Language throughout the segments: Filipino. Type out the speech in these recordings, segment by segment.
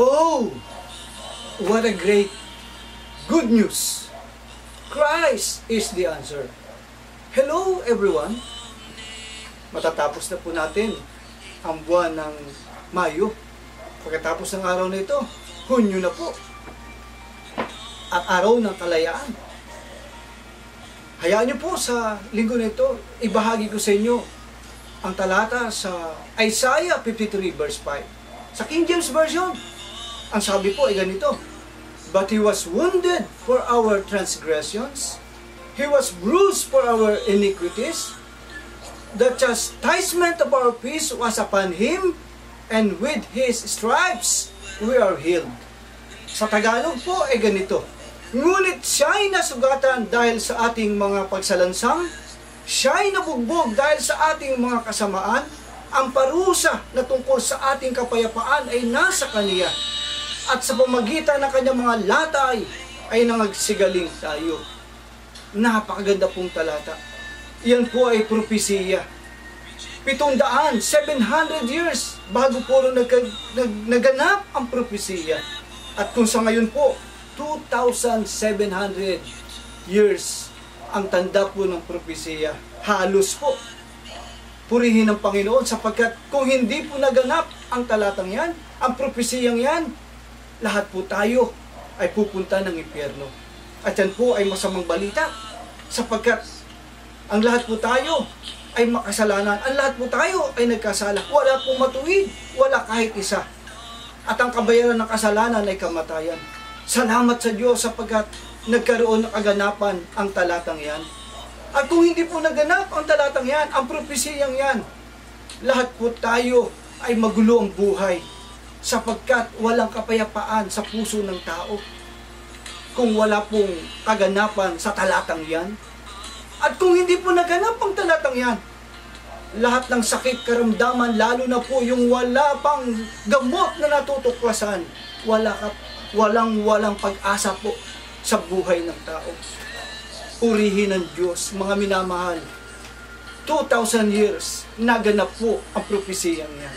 Oh, what a great good news. Christ is the answer. Hello everyone. Matatapos na po natin ang buwan ng Mayo. Pagkatapos ng araw na ito, Hunyo na po. At araw ng kalayaan. Hayaan niyo po sa linggo na ito, ibahagi ko sa inyo ang talata sa Isaiah 53 verse 5. Sa King James Version, ang sabi po ay ganito, But He was wounded for our transgressions, He was bruised for our iniquities, the chastisement of our peace was upon Him, and with His stripes we are healed. Sa Tagalog po ay ganito, Ngunit siya'y nasugatan dahil sa ating mga pagsalansang, siya'y nabugbog dahil sa ating mga kasamaan, ang parusa na tungkol sa ating kapayapaan ay nasa Kaniya. At sa pamagitan ng kanyang mga latay ay nangagsigaling tayo. Napakaganda pong talata. Yan po ay propesiya. Pitong daan, 700 years bago po nag, nag, naganap ang propesiya. At kung sa ngayon po, 2,700 years ang tanda po ng propesiya. Halos po. Purihin ng Panginoon sapagkat kung hindi po naganap ang talatang yan, ang propesiyang yan, lahat po tayo ay pupunta ng impyerno. At yan po ay masamang balita sapagkat ang lahat po tayo ay makasalanan. Ang lahat po tayo ay nagkasala. Wala pong matuwid. Wala kahit isa. At ang kabayaran ng kasalanan ay kamatayan. Salamat sa Diyos sapagkat nagkaroon ng kaganapan ang talatang yan. At kung hindi po naganap ang talatang yan, ang propesiyang yan, lahat po tayo ay magulo ang buhay sapagkat walang kapayapaan sa puso ng tao. Kung wala pong kaganapan sa talatang yan, at kung hindi po naganap ang talatang yan, lahat ng sakit, karamdaman, lalo na po yung wala pang gamot na natutuklasan, wala ka, walang walang pag-asa po sa buhay ng tao. Purihin ng Diyos, mga minamahal. 2,000 years, naganap po ang propesiyang yan.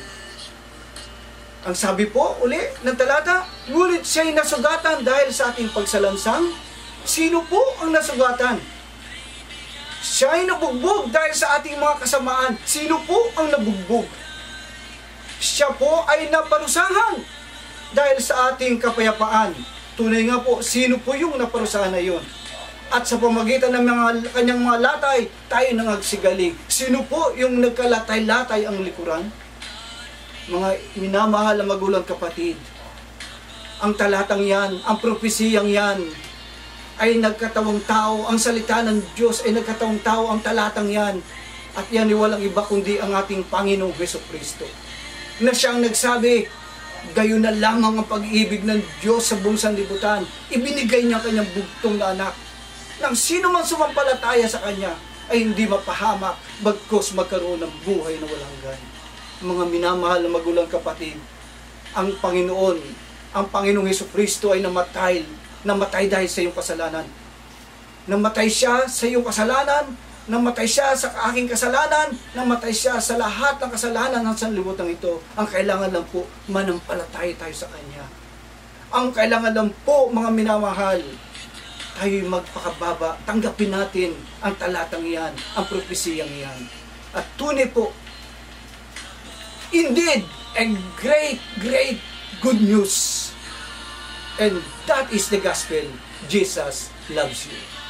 Ang sabi po, uli, ng talata, Ngunit siya'y nasugatan dahil sa ating pagsalansang. Sino po ang nasugatan? Siya'y nabugbog dahil sa ating mga kasamaan. Sino po ang nabugbog? Siya po ay naparusahan dahil sa ating kapayapaan. Tunay nga po, sino po yung naparusahan na yun? At sa pamagitan ng mga kanyang mga latay, tayo nangagsigaling. Sino po yung nagkalatay-latay ang likuran? Mga minamahal na magulang kapatid, ang talatang yan, ang propesiyang yan, ay nagkatawang tao, ang salita ng Diyos ay nagkatawang tao, ang talatang yan. At yan ay walang iba kundi ang ating Panginoong Heso Kristo. Na siyang nagsabi, gayon na lamang ang pag-ibig ng Diyos sa buong sanlibutan. Ibinigay niya kanyang bugtong na anak. Nang sino man sumampalataya sa kanya, ay hindi mapahamak, bagkos magkaroon ng buhay na walang hanggan. Mga minamahal na magulang kapatid, ang Panginoon, ang Panginoong Heso Kristo ay namatay namatay dahil sa iyong kasalanan. Namatay siya sa iyong kasalanan, namatay siya sa aking kasalanan, namatay siya sa lahat ng kasalanan ng sanlibutan ito. Ang kailangan lang po, manampalataya tayo sa Kanya. Ang kailangan lang po, mga minamahal, tayo magpakababa, tanggapin natin ang talatang iyan, ang propesiyang iyan. At tunay po, indeed, a great, great good news And that is the gospel. Jesus loves you.